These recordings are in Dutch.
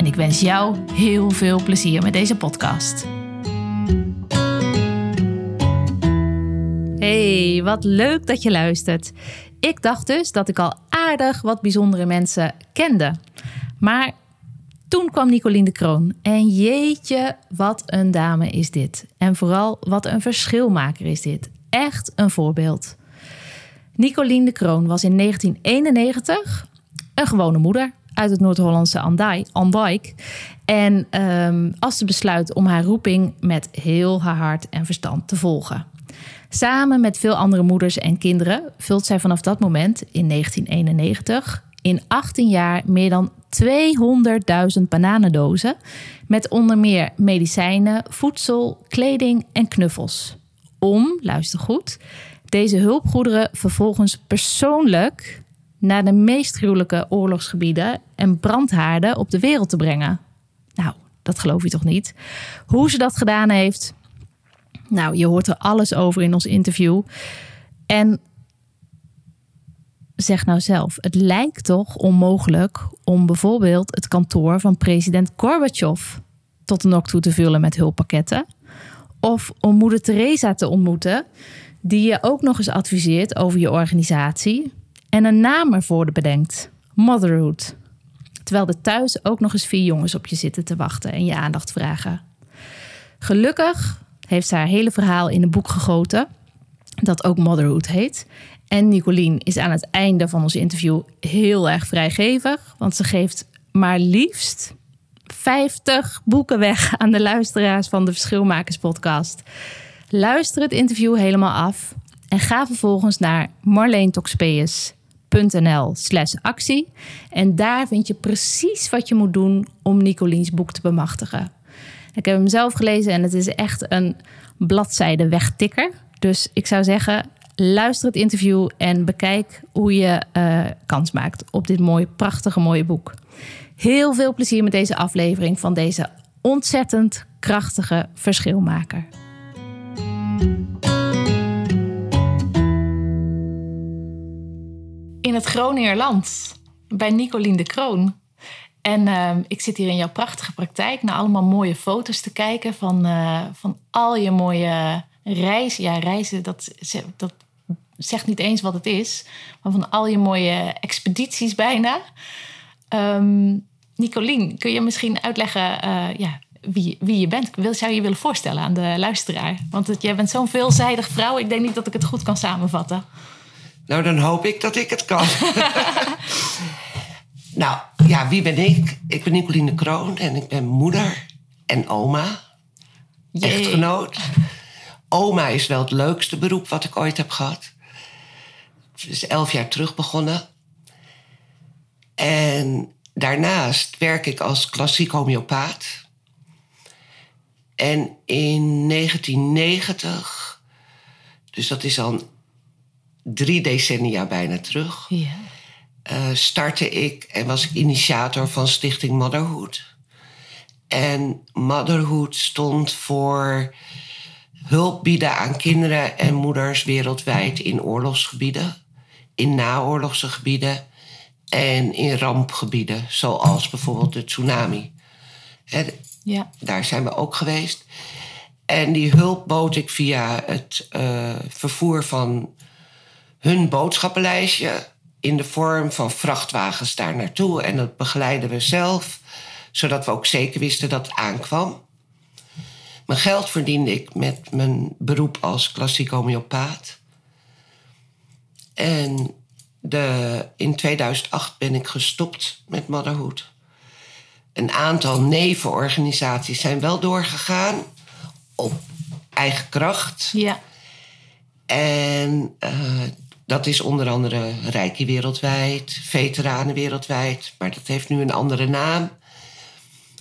en ik wens jou heel veel plezier met deze podcast. Hey, wat leuk dat je luistert. Ik dacht dus dat ik al aardig wat bijzondere mensen kende. Maar toen kwam Nicolien de Kroon. En jeetje, wat een dame is dit. En vooral wat een verschilmaker is dit. Echt een voorbeeld. Nicolien de Kroon was in 1991 een gewone moeder uit het Noord-Hollandse Andijk. En um, als ze besluit om haar roeping met heel haar hart en verstand te volgen. Samen met veel andere moeders en kinderen vult zij vanaf dat moment in 1991 in 18 jaar meer dan 200.000 bananendozen met onder meer medicijnen, voedsel, kleding en knuffels. Om, luister goed, deze hulpgoederen vervolgens persoonlijk naar de meest gruwelijke oorlogsgebieden en brandhaarden op de wereld te brengen. Nou, dat geloof je toch niet? Hoe ze dat gedaan heeft, nou, je hoort er alles over in ons interview. En zeg nou zelf, het lijkt toch onmogelijk om bijvoorbeeld het kantoor van president Gorbachev tot de nok toe te vullen met hulppakketten. Of om moeder Teresa te ontmoeten, die je ook nog eens adviseert over je organisatie en een naam ervoor bedenkt: Motherhood. Terwijl er thuis ook nog eens vier jongens op je zitten te wachten en je aandacht vragen. Gelukkig heeft ze haar hele verhaal in een boek gegoten, dat ook Motherhood heet. En Nicolien is aan het einde van ons interview heel erg vrijgevig, want ze geeft maar liefst 50 boeken weg aan de luisteraars van de Verschilmakers podcast. Luister het interview helemaal af en ga vervolgens naar marleentoxpeus.nl slash actie. En daar vind je precies wat je moet doen om Nicoliens boek te bemachtigen. Ik heb hem zelf gelezen en het is echt een bladzijde wegtikker. Dus ik zou zeggen, luister het interview en bekijk hoe je uh, kans maakt op dit mooie, prachtige, mooie boek. Heel veel plezier met deze aflevering van deze ontzettend krachtige verschilmaker. In het Groningerland, bij Nicolien de Kroon. En uh, ik zit hier in jouw prachtige praktijk naar allemaal mooie foto's te kijken van, uh, van al je mooie reizen. Ja, reizen, dat, dat zegt niet eens wat het is, maar van al je mooie expedities bijna. Um, Nicolien, kun je misschien uitleggen uh, ja, wie, wie je bent? Wil, zou je je willen voorstellen aan de luisteraar? Want het, jij bent zo'n veelzijdig vrouw. Ik denk niet dat ik het goed kan samenvatten. Nou, dan hoop ik dat ik het kan. nou, ja, wie ben ik? Ik ben Nicoline Kroon en ik ben moeder en oma. Jee. Echtgenoot. Oma is wel het leukste beroep wat ik ooit heb gehad. Het is elf jaar terug begonnen. En daarnaast werk ik als klassiek homeopaat. En in 1990, dus dat is al drie decennia bijna terug, ja. uh, startte ik en was ik initiator van Stichting Motherhood. En Motherhood stond voor hulp bieden aan kinderen en moeders wereldwijd in oorlogsgebieden, in naoorlogse gebieden en in rampgebieden, zoals bijvoorbeeld de tsunami. Ja. Daar zijn we ook geweest. En die hulp bood ik via het uh, vervoer van hun boodschappenlijstje in de vorm van vrachtwagens daar naartoe. En dat begeleiden we zelf, zodat we ook zeker wisten dat het aankwam. Mijn geld verdiende ik met mijn beroep als klassiek homeopaat. En de, in 2008 ben ik gestopt met Motherhood. Een aantal nevenorganisaties zijn wel doorgegaan op eigen kracht. Ja. En uh, dat is onder andere Rijke Wereldwijd, Veteranen Wereldwijd, maar dat heeft nu een andere naam.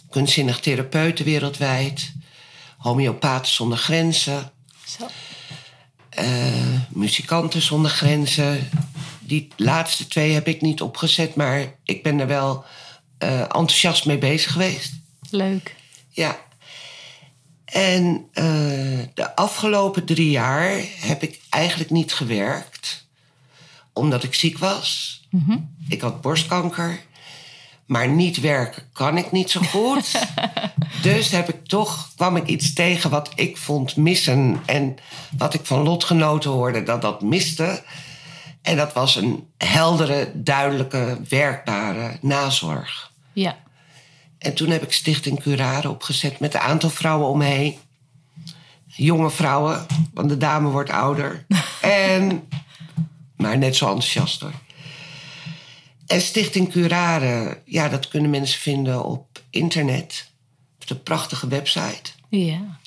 kunstzinnig therapeuten wereldwijd, homeopaten zonder grenzen, Zo. eh, muzikanten zonder grenzen. Die laatste twee heb ik niet opgezet, maar ik ben er wel eh, enthousiast mee bezig geweest. Leuk. Ja. En eh, de afgelopen drie jaar heb ik eigenlijk niet gewerkt. Omdat ik ziek was. Ik had borstkanker. Maar niet werken kan ik niet zo goed. dus heb ik toch, kwam ik iets tegen wat ik vond missen. En wat ik van lotgenoten hoorde dat dat miste. En dat was een heldere, duidelijke, werkbare nazorg. Ja. En toen heb ik Stichting Curare opgezet met een aantal vrouwen om me heen. Jonge vrouwen, want de dame wordt ouder. en, maar net zo enthousiast hoor. En Stichting Curare, ja, dat kunnen mensen vinden op internet. Op de prachtige website. Ja.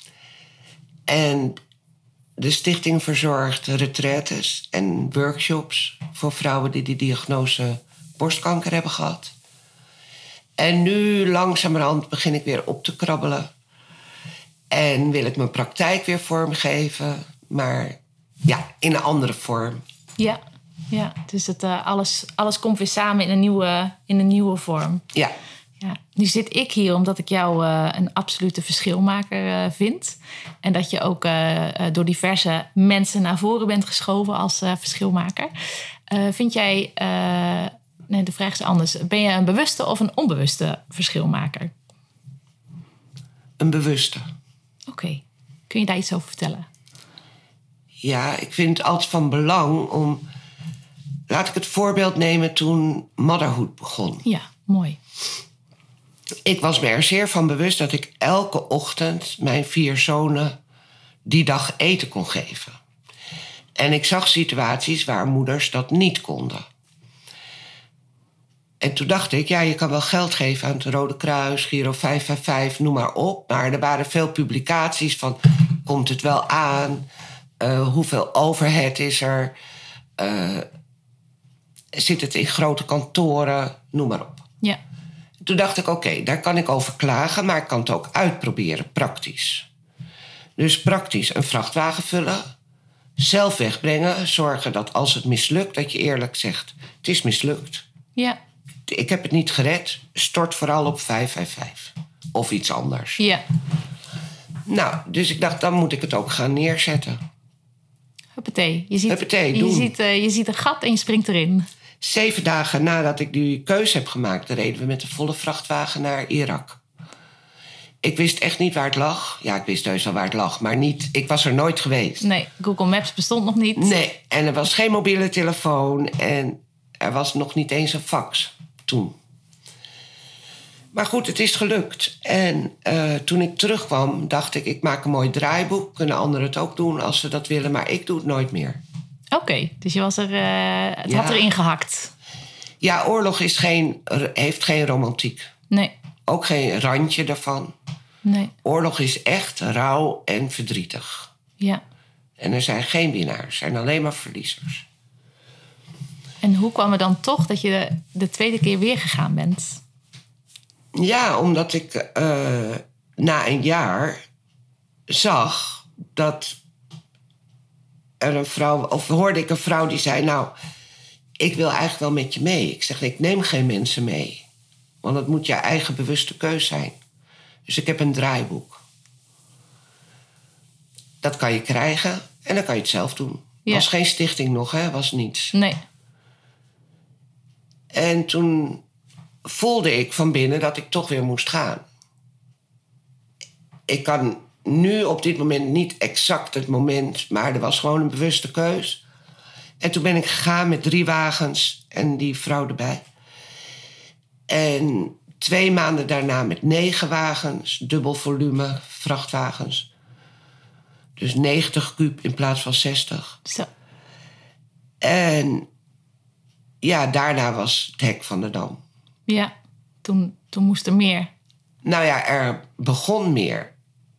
En de stichting verzorgt retraites en workshops voor vrouwen die die diagnose borstkanker hebben gehad. En nu langzamerhand begin ik weer op te krabbelen. En wil ik mijn praktijk weer vormgeven, maar ja, in een andere vorm. Ja. Ja. Dus het, eh, alles, alles komt weer samen in een nieuwe, in een nieuwe vorm. Ja, Ja, nu zit ik hier omdat ik jou eh, een absolute verschilmaker eh, vind. En dat je ook door diverse mensen naar voren bent geschoven als verschilmaker. Vind jij, nee, de vraag is anders. Ben je een bewuste of een onbewuste verschilmaker? een bewuste. Oké, kun je daar iets over vertellen? Ja, ik vind het altijd van belang om. Laat ik het voorbeeld nemen toen Motherhood begon. Ja, mooi. Ik was me er zeer van bewust dat ik elke ochtend mijn vier zonen die dag eten kon geven. En ik zag situaties waar moeders dat niet konden. En toen dacht ik, ja, je kan wel geld geven aan het Rode Kruis, Giro 555, noem maar op. Maar er waren veel publicaties van, komt het wel aan? Eh, hoeveel overhead is er? Eh, zit het in grote kantoren? Noem maar op. Ja, Toen dacht ik, oké, daar kan ik over klagen, maar ik kan het ook uitproberen, praktisch. Dus praktisch een vrachtwagen vullen, zelf wegbrengen, zorgen dat als het mislukt, dat je eerlijk zegt, het is mislukt. ja, Ik heb het niet gered, stort vooral op 555 of iets anders. ja. Nou, dus ik dacht, dan moet ik het ook gaan neerzetten. Huppatee. Je ziet, Huppatee, je, ziet, eh, je ziet een gat en je springt erin. Zeven dagen nadat ik die keuze heb gemaakt, reden we met een volle vrachtwagen naar Irak. Ik wist echt niet waar het lag. Ja, ik wist heus wel waar het lag, maar niet, ik was er nooit geweest. Nee, Google Maps bestond nog niet. Nee, en er was geen mobiele telefoon en er was nog niet eens een fax toen. Maar goed, het is gelukt. En eh, toen ik terugkwam, dacht ik, ik maak een mooi draaiboek. Kunnen anderen het ook doen als ze dat willen, maar ik doe het nooit meer. Oké, dus je was er, eh, het Ja. had erin gehakt. Ja, oorlog is geen, heeft geen romantiek. Nee, Ook geen randje daarvan. nee, Oorlog is echt rauw en verdrietig. ja. En er zijn geen winnaars, er zijn alleen maar verliezers. En hoe kwam het dan toch dat je de, de tweede keer weer gegaan bent? Ja, omdat ik eh, na een jaar zag dat er een vrouw, of hoorde ik een vrouw die zei: Nou, ik wil eigenlijk wel met je mee. Ik zeg: Ik neem geen mensen mee, want het moet je eigen bewuste keus zijn. Dus ik heb een draaiboek. Dat kan je krijgen en dan kan je het zelf doen. Ja. Was geen stichting nog, hè? Was niets. Nee, En toen voelde ik van binnen dat ik toch weer moest gaan. Ik kan nu op dit moment niet exact het moment, maar er was gewoon een bewuste keus. En toen ben ik gegaan met drie wagens en die vrouw erbij. En twee maanden daarna met negen wagens, dubbel volume vrachtwagens. Dus 90 kuub in plaats van 60. zo. En ja, daarna was het hek van de dam. Ja, toen, toen moest er meer. Nou ja, er begon meer.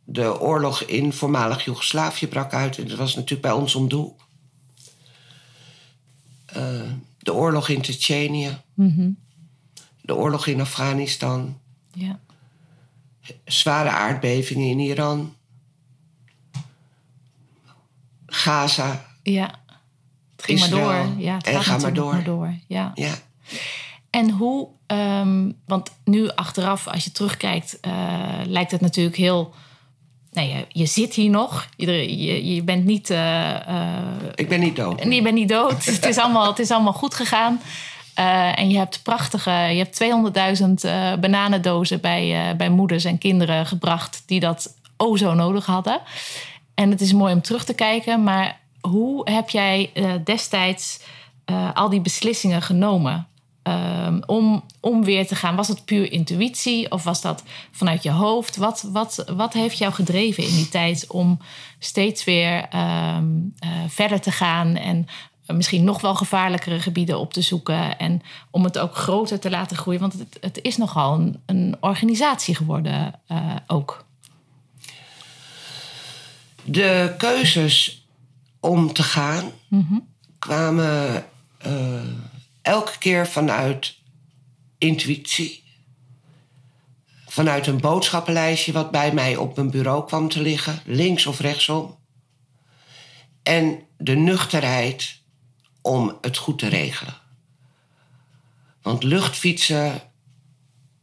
De oorlog in voormalig Joegoslavië brak uit. En dat was natuurlijk bij ons om de hoek. Eh, de oorlog in Tsjetsjenië. De oorlog in Afghanistan. Ja, zware aardbevingen in Iran, Gaza. Ja, het ging maar door. Ja, het En gaat ga maar door. maar door. Ja. Ja. En hoe, ehm, want nu achteraf, als je terugkijkt, eh, lijkt het natuurlijk heel. Nou, je, je zit hier nog. Je, je, je bent niet. eh, eh, Ik ben niet dood. en je bent niet dood. het, is allemaal, het is allemaal goed gegaan. En je hebt prachtige, je hebt 200.000 eh bananendozen bij, bij moeders en kinderen gebracht die dat o zo nodig hadden. En het is mooi om terug te kijken, maar hoe heb jij destijds al die beslissingen genomen? Ehm, om, om weer te gaan. Was het puur intuïtie of was dat vanuit je hoofd? Wat, wat, wat heeft jou gedreven in die tijd om steeds weer ehm, eh, verder te gaan en misschien nog wel gevaarlijkere gebieden op te zoeken en om het ook groter te laten groeien? Want het, het is nogal een, een organisatie geworden eh, ook. De keuzes om te gaan kwamen eh, elke keer vanuit intuïtie. Vanuit een boodschappenlijstje wat bij mij op mijn bureau kwam te liggen, links of rechtsom. En de nuchterheid om het goed te regelen. Want luchtfietsen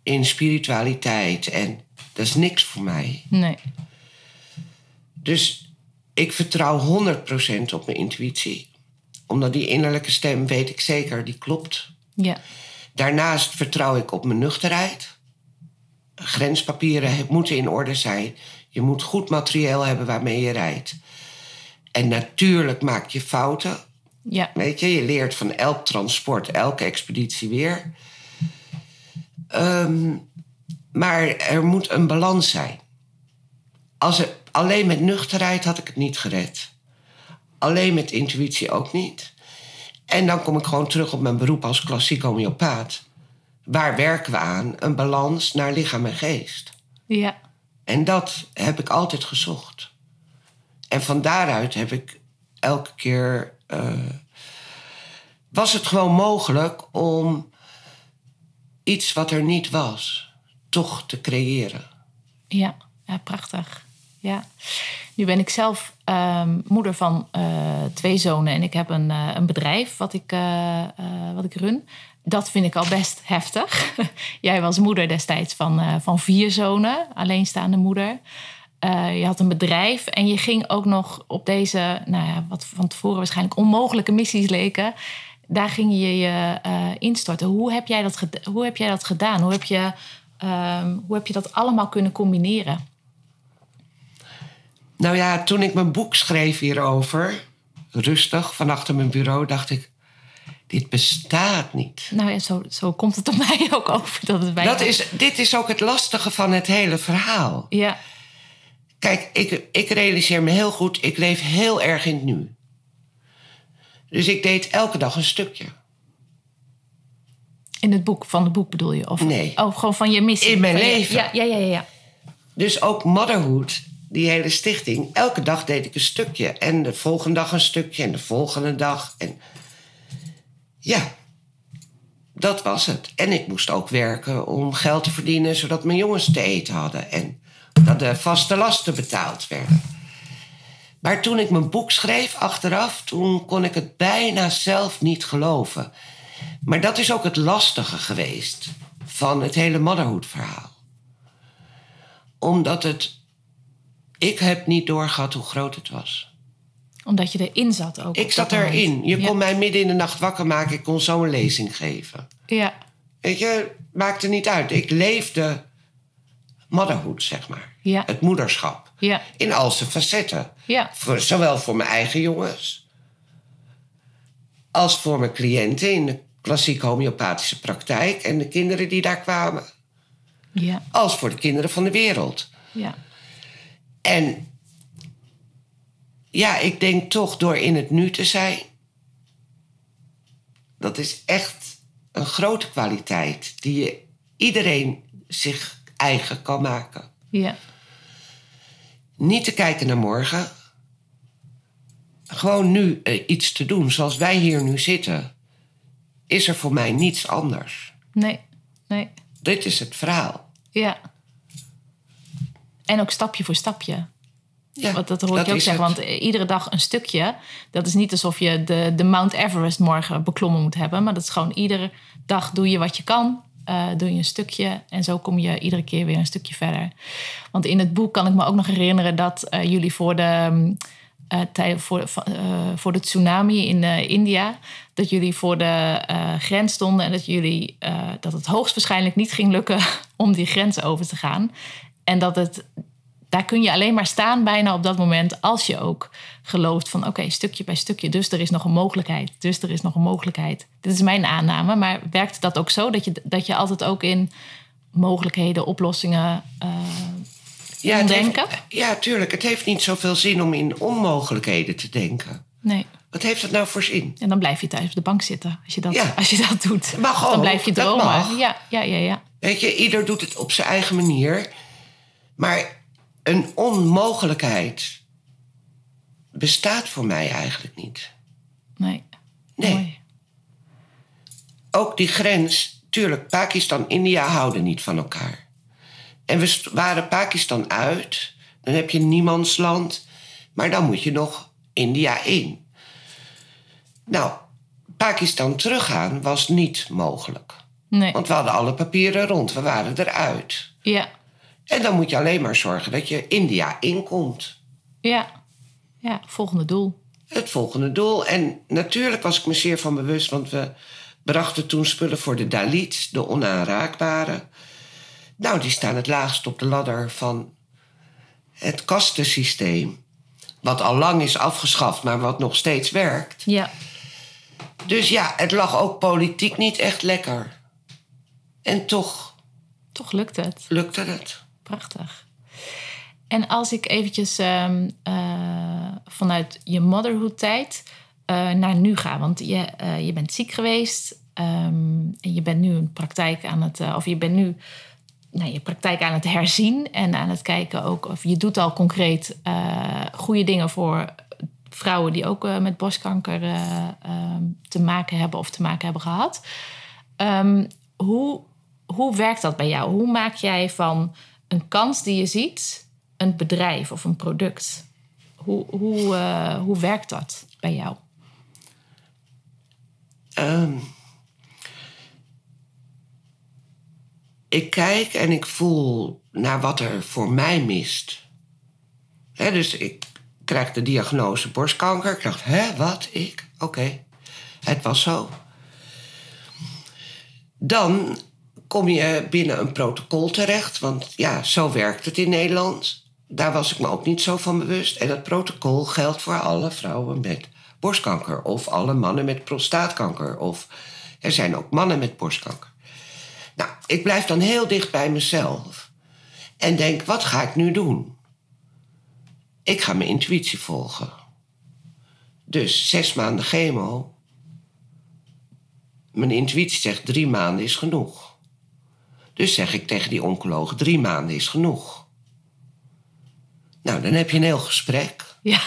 in spiritualiteit en dat is niks voor mij. Nee. Dus ik vertrouw 100% op mijn intuïtie. Omdat die innerlijke stem, weet ik zeker, die klopt. Ja. Daarnaast vertrouw ik op mijn nuchterheid. Grenspapieren moeten in orde zijn. Je moet goed materieel hebben waarmee je rijdt. En natuurlijk maak je fouten. Ja. Weet je, je leert van elk transport, elke expeditie weer. Ehm, maar er moet een balans zijn. Als het, alleen met nuchterheid had ik het niet gered. Alleen met intuïtie ook niet. En dan kom ik gewoon terug op mijn beroep als klassiek homeopaat. Waar werken we aan? Een balans naar lichaam en geest. Ja. En dat heb ik altijd gezocht. En van daaruit heb ik elke keer. eh, was het gewoon mogelijk om iets wat er niet was, toch te creëren. Ja, ja prachtig. Ja. Nu ben ik zelf ehm, moeder van eh, twee zonen en ik heb een, eh, een bedrijf wat ik, eh, wat ik run. Dat vind ik al best heftig. Jij was moeder destijds van, van vier zonen, alleenstaande moeder. Je had een bedrijf en je ging ook nog op deze, nou ja, wat van tevoren waarschijnlijk onmogelijke missies leken. Daar ging je je instorten. Hoe heb, jij dat hoe heb jij dat gedaan? Hoe heb, je, ehm, hoe heb je dat allemaal kunnen combineren? Nou ja, toen ik mijn boek schreef hierover, rustig van achter mijn bureau, dacht ik: dit bestaat niet. Nou ja, zo, zo komt het op mij ook over. Dat het bij Dat is, dit is ook het lastige van het hele verhaal. Ja, Kijk, ik, ik realiseer me heel goed, ik leef heel erg in het nu. Dus ik deed elke dag een stukje. in het boek, van het boek bedoel je? Of, Nee. Oh, gewoon van je missie. In mijn leven. Ja, ja, ja, ja. Dus ook Motherhood, die hele stichting, elke dag deed ik een stukje. En de volgende dag een stukje en de volgende dag. En ja, dat was het. En ik moest ook werken om geld te verdienen, zodat mijn jongens te eten hadden. En dat de vaste lasten betaald werden. Maar toen ik mijn boek schreef achteraf, toen kon ik het bijna zelf niet geloven. Maar dat is ook het lastige geweest van het hele motherhood-verhaal. Omdat het. Ik heb niet doorgehad hoe groot het was. Omdat je erin zat ook. Ik zat erin. Je ja. kon mij midden in de nacht wakker maken. Ik kon zo een lezing geven. Ja, Weet je, maakte niet uit. Ik leefde motherhood, zeg maar. Ja. Het moederschap. ja, In al zijn facetten. ja. Voor, zowel voor mijn eigen jongens. als voor mijn cliënten in de klassieke homeopathische praktijk. en de kinderen die daar kwamen. Ja, als voor de kinderen van de wereld. ja. En ja, ik denk toch door in het nu te zijn. Dat is echt een grote kwaliteit die je iedereen zich eigen kan maken. ja. Niet te kijken naar morgen. Gewoon nu eh, iets te doen. Zoals wij hier nu zitten, is er voor mij niets anders. Nee, nee. Dit is het verhaal. Ja. En ook stapje voor stapje. Ja, Want dat hoor ik ook zeggen. het. Want iedere dag een stukje. Dat is niet alsof je de, de Mount Everest morgen beklommen moet hebben. Maar dat is gewoon iedere dag doe je wat je kan. eh, doe je een stukje. En zo kom je iedere keer weer een stukje verder. Want in het boek kan ik me ook nog herinneren dat eh, jullie voor de. eh, tij- voor, eh, voor de tsunami in eh, India. Dat jullie voor de eh, grens stonden. En dat, jullie, eh, dat het hoogstwaarschijnlijk niet ging lukken om die grens over te gaan. En dat het daar kun je alleen maar staan bijna op dat moment als je ook gelooft van oké, stukje bij stukje. Dus er is nog een mogelijkheid. Dus er is nog een mogelijkheid. Dit is mijn aanname, maar werkt dat ook zo dat je, dat je altijd ook in mogelijkheden, oplossingen. eh, Ja, het denken? heeft- ja, tuurlijk. Het heeft niet zoveel zin om in onmogelijkheden te denken. nee. Wat heeft dat nou voor zin? En dan blijf je thuis op de bank zitten als je dat, Ja. als je dat doet. Mag dan ook, blijf je dromen. Ja, ja, ja, ja. Weet je, ieder doet het op zijn eigen manier. Maar een onmogelijkheid bestaat voor mij eigenlijk niet. Nee. Nee. Mooi. Ook die grens, tuurlijk, Pakistan, India houden niet van elkaar. En we waren Pakistan uit, dan heb je niemandsland, maar dan moet je nog India in. Nou, Pakistan teruggaan was niet mogelijk. Nee. Want we hadden alle papieren rond, we waren eruit. Ja. En dan moet je alleen maar zorgen dat je India inkomt. Ja. Ja, volgende doel. Het volgende doel. En natuurlijk was ik me zeer van bewust, want we brachten toen spullen voor de Dalits, de onaanraakbaren. Nou, die staan het laagst op de ladder van het kastensysteem. Wat al lang is afgeschaft, maar wat nog steeds werkt. Ja. Dus ja, het lag ook politiek niet echt lekker. En toch Toch lukt het. lukte het. Prachtig. En als ik eventjes ehm, eh, vanuit je motherhood tijd eh, naar nu ga. Want je, eh, je bent ziek geweest. ehm, en je bent nu een praktijk aan het... of je bent nu nou, je praktijk aan het herzien. En aan het kijken ook... Of je doet al concreet goede dingen voor vrouwen... die ook met borstkanker eh, ehm, te maken hebben of te maken hebben gehad. Hoe, hoe werkt dat bij jou? Hoe maak jij van een kans die je ziet een bedrijf of een product? Hoe, hoe, eh, hoe werkt dat bij jou? Ehm, ik kijk en ik voel naar wat er voor mij mist. Hè, dus ik krijg de diagnose borstkanker. Ik dacht, hè, wat? Ik? Oké, het was zo. Dan kom je binnen een protocol terecht. Want ja, zo werkt het in Nederland. Daar was ik me ook niet zo van bewust. En dat protocol geldt voor alle vrouwen met borstkanker. Of alle mannen met prostaatkanker. Of er zijn ook mannen met borstkanker. Nou, ik blijf dan heel dicht bij mezelf. En denk, wat ga ik nu doen? Ik ga mijn intuïtie volgen. Dus zes maanden chemo. Mijn intuïtie zegt drie maanden is genoeg. Dus zeg ik tegen die oncoloog, drie maanden is genoeg. Nou, dan heb je een heel gesprek. Ja,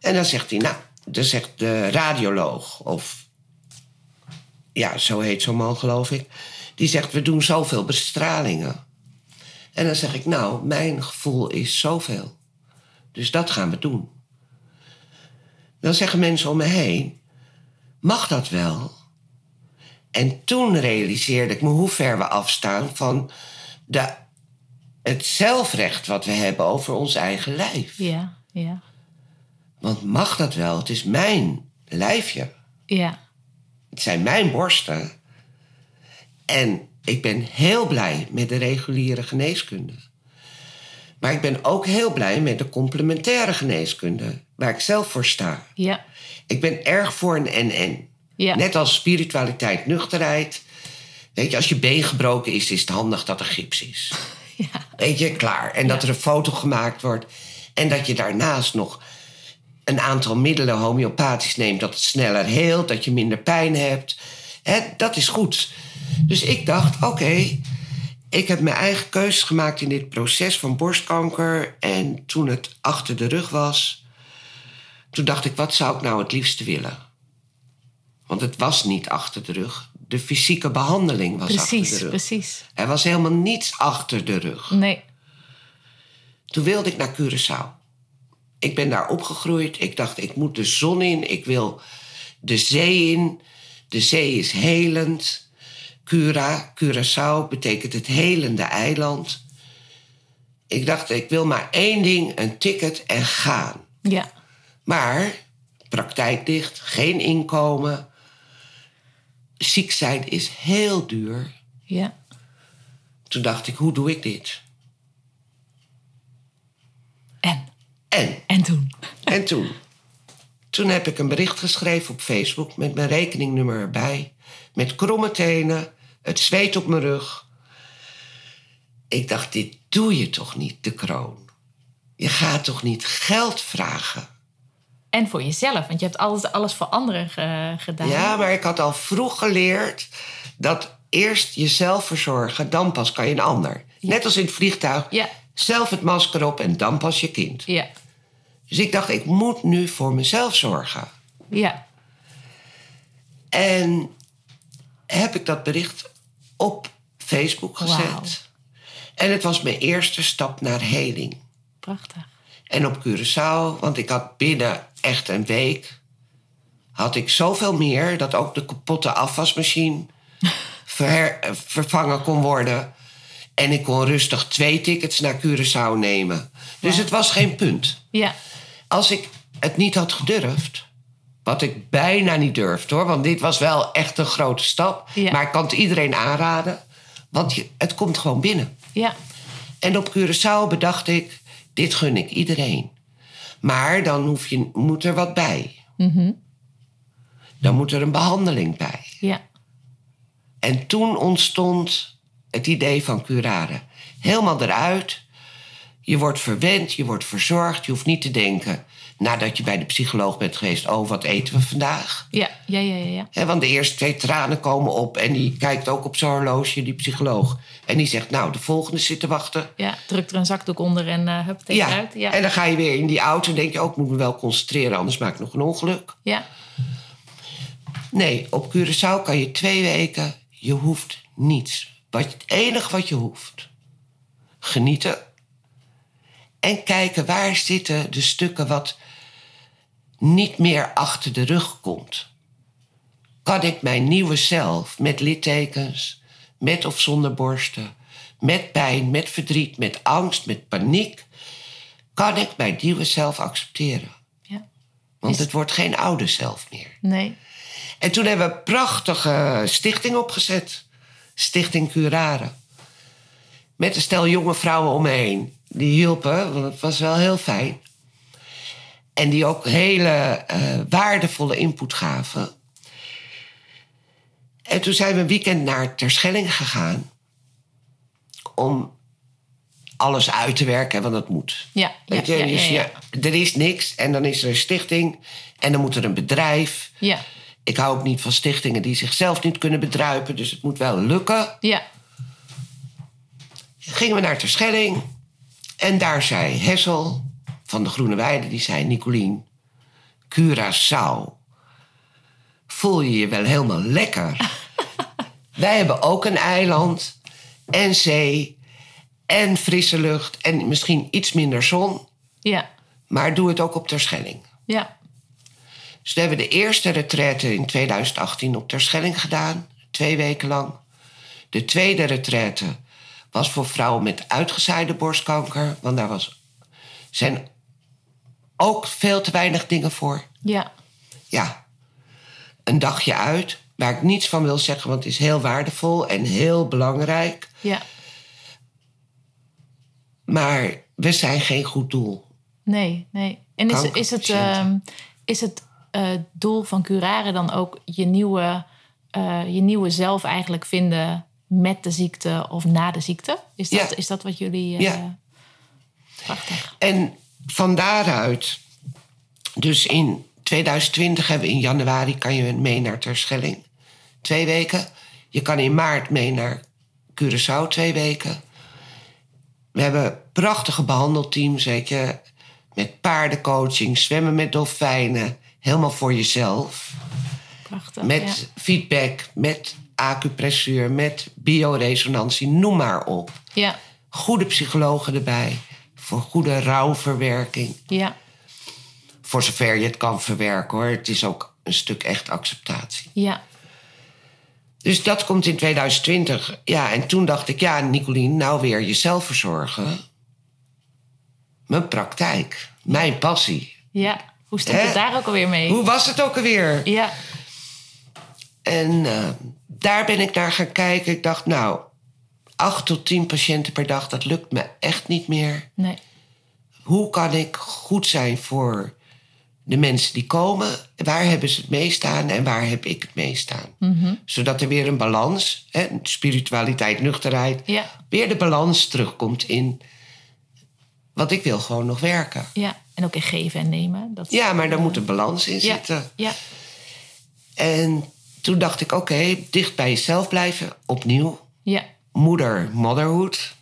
En dan zegt hij, nou, dan zegt de radioloog, of ja, zo heet zo'n man, geloof ik, die zegt: We doen zoveel bestralingen. En dan zeg ik: Nou, mijn gevoel is zoveel. Dus dat gaan we doen. Dan zeggen mensen om me heen: Mag dat wel? En toen realiseerde ik me hoe ver we afstaan van de, het zelfrecht wat we hebben over ons eigen lijf. ja, ja, Want mag dat wel? Het is mijn lijfje. ja, Het zijn mijn borsten. En ik ben heel blij met de reguliere geneeskunde. Maar ik ben ook heel blij met de complementaire geneeskunde, waar ik zelf voor sta. ja, Ik ben erg voor een en-en. Ja. Net als spiritualiteit, nuchterheid. Weet je, als je been gebroken is, is het handig dat er gips is. ja. Weet je, klaar. En dat er een foto gemaakt wordt. En dat je daarnaast nog een aantal middelen homeopathisch neemt... dat het sneller heelt, dat je minder pijn hebt. Hè, dat is goed. Dus ik dacht, oké, ik heb mijn eigen keuzes gemaakt... in dit proces van borstkanker. En toen het achter de rug was... toen dacht ik, wat zou ik nou het liefste willen? Want het was niet achter de rug. De fysieke behandeling was achter Precies, de rug. precies. Er was helemaal niets achter de rug. Nee, Toen wilde ik naar Curaçao. Ik ben daar opgegroeid. Ik dacht, ik moet de zon in. Ik wil de zee in. De zee is helend. Cura, Curaçao betekent het helende eiland. Ik dacht, ik wil maar één ding, een ticket en gaan. Ja. Maar praktijk dicht, geen inkomen. Ziek zijn is heel duur. Ja. Toen dacht ik, hoe doe ik dit? En? En? En toen? En toen? Toen heb ik een bericht geschreven op Facebook met mijn rekeningnummer erbij. Met kromme tenen, het zweet op mijn rug. Ik dacht, dit doe je toch niet, de kroon? Je gaat toch niet geld vragen? En voor jezelf, want je hebt alles, alles voor anderen ge- gedaan. Ja, maar ik had al vroeg geleerd dat eerst jezelf verzorgen, dan pas kan je een ander. Net als in het vliegtuig. Ja. Zelf het masker op en dan pas je kind. Ja. Dus ik dacht, ik moet nu voor mezelf zorgen. Ja. En heb ik dat bericht op Facebook gezet. En het was mijn eerste stap naar heling. Prachtig. En op Curaçao, want ik had binnen echt een week... had ik zoveel meer dat ook de kapotte afwasmachine ver- vervangen kon worden. En ik kon rustig twee tickets naar Curaçao nemen. Dus het was geen punt. Ja. Als ik het niet had gedurfd... wat ik bijna niet durfde hoor... want dit was wel echt een grote stap. Ja. Maar ik kan het iedereen aanraden. Want je, het komt gewoon binnen. Ja. En op Curaçao bedacht ik, dit gun ik iedereen. Maar dan hoef je, moet er wat bij. Dan moet er een behandeling bij. Ja. En toen ontstond het idee van curare. Helemaal eruit. Je wordt verwend, je wordt verzorgd. Je hoeft niet te denken, nadat je bij de psycholoog bent geweest... oh, wat eten we vandaag? Ja. Ja. Ja. Ja. want de eerste twee tranen komen op... en die kijkt ook op zijn horloge, die psycholoog. En die zegt, nou, de volgende zit te wachten. ja. Druk er een zakdoek onder en uh, hup, tegen Ja. uit. Ja. en dan ga je weer in die auto en denk je... ook, ik moet me wel concentreren, anders maak ik nog een ongeluk. ja. Nee, op Curaçao kan je twee weken... je hoeft niets. Wat, het enige wat je hoeft. Genieten. En kijken waar zitten de stukken wat niet meer achter de rug komt. Kan ik mijn nieuwe zelf met littekens, met of zonder borsten, met pijn, met verdriet, met angst, met paniek, kan ik mijn nieuwe zelf accepteren? ja. Want Is- het wordt geen oude zelf meer. Nee. En toen hebben we een prachtige stichting opgezet. Stichting Curare. Met een stel jonge vrouwen om me heen. Die hielpen, want het was wel heel fijn. En die ook hele eh, waardevolle input gaven. En toen zijn we een weekend naar Terschelling gegaan. Om alles uit te werken, want dat moet. Ja. Ja. Weet je, Ja. dus Ja. ja, er is niks en dan is er een stichting en dan moet er een bedrijf. Ja. Ik hou ook niet van stichtingen die zichzelf niet kunnen bedruipen, dus het moet wel lukken. Ja. Gingen we naar Terschelling en daar zei Hessel van de Groene Weide, die zei: Nicolien, Curaçao. Voel je je wel helemaal lekker? Wij hebben ook een eiland en zee en frisse lucht en misschien iets minder zon, Ja. maar doe het ook op Terschelling. Ja. Dus we hebben de eerste retraite in 2018 op Terschelling gedaan. Twee weken lang. De tweede retraite was voor vrouwen met uitgezaaide borstkanker. Want daar was, zijn ook veel te weinig dingen voor. Ja. Ja, een dagje uit. Waar ik niets van wil zeggen, want het is heel waardevol en heel belangrijk. Ja. Maar we zijn geen goed doel. Nee, nee. En is, is het, ehm, is het eh, doel van curare dan ook je nieuwe, eh, je nieuwe zelf eigenlijk vinden met de ziekte of na de ziekte? Is dat, Ja. is dat wat jullie. eh, Ja. Prachtig. En van daaruit, dus in 2020 hebben we in januari kan je mee naar Terschelling. Twee weken. Je kan in maart mee naar Curaçao twee weken. We hebben prachtige behandelteams, weet je. Met paardencoaching, zwemmen met dolfijnen. Helemaal voor jezelf. Prachtig. Met feedback, met acupressuur, met bioresonantie, noem maar op Ja. goede psychologen erbij. Voor goede rouwverwerking. Ja. Voor zover je het kan verwerken hoor. Het is ook een stuk echt acceptatie. Ja. Dus dat komt in 2020. Ja, en toen dacht ik, ja, Nicolien, nou weer jezelf verzorgen. Mijn praktijk, mijn passie. Ja. Hoe stond het Hè? daar ook alweer mee? Hoe was het ook alweer? Ja. En eh, daar ben ik naar gaan kijken. Ik dacht, nou, acht tot tien patiënten per dag, dat lukt me echt niet meer. Nee. Hoe kan ik goed zijn voor de mensen die komen? Waar hebben ze het mee staan en waar heb ik het mee staan? Zodat er weer een balans, hè, spiritualiteit, nuchterheid, Ja. weer de balans terugkomt in. Want ik wil gewoon nog werken. Ja. En ook in geven en nemen. Dat Ja, maar daar moet een balans in ja. zitten. Ja. En toen dacht ik, oké, dicht bij jezelf blijven, opnieuw. Ja. Moeder, motherhood.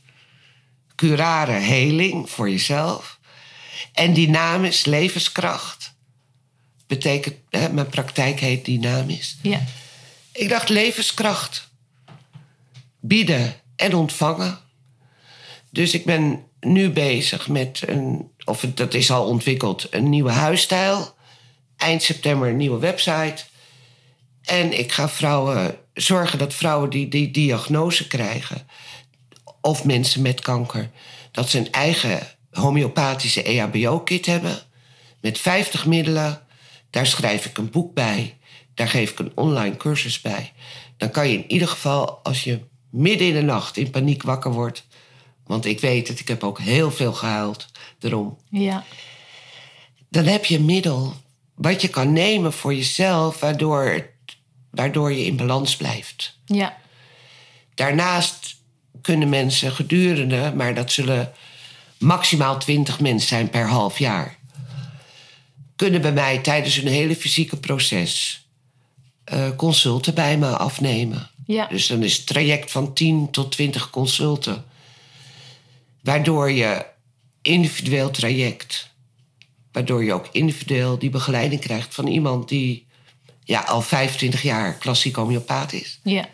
Curare, heling voor jezelf. En dynamisch, levenskracht. Betekent, hè, mijn praktijk heet dynamisch. Ja. Ik dacht levenskracht. Bieden en ontvangen. Dus ik ben nu bezig met een, of dat is al ontwikkeld, een nieuwe huisstijl. Eind september een nieuwe website. En ik ga vrouwen zorgen dat vrouwen die die diagnose krijgen, of mensen met kanker, dat ze een eigen homeopathische EHBO-kit hebben. Met 50 middelen. Daar schrijf ik een boek bij. Daar geef ik een online cursus bij. Dan kan je in ieder geval, als je midden in de nacht in paniek wakker wordt. Want ik weet het, ik heb ook heel veel gehuild erom Ja. dan heb je een middel wat je kan nemen voor jezelf, waardoor, het- waardoor je in balans blijft. Ja. Daarnaast kunnen mensen gedurende, maar dat zullen maximaal 20 mensen zijn per half jaar, kunnen bij mij tijdens hun hele fysieke proces eh, consulten bij me afnemen. Ja. Dus dan is het traject van 10 tot 20 consulten. Waardoor je individueel traject. Waardoor je ook individueel die begeleiding krijgt van iemand die ja, al 25 jaar klassiek homeopaat is. Ja.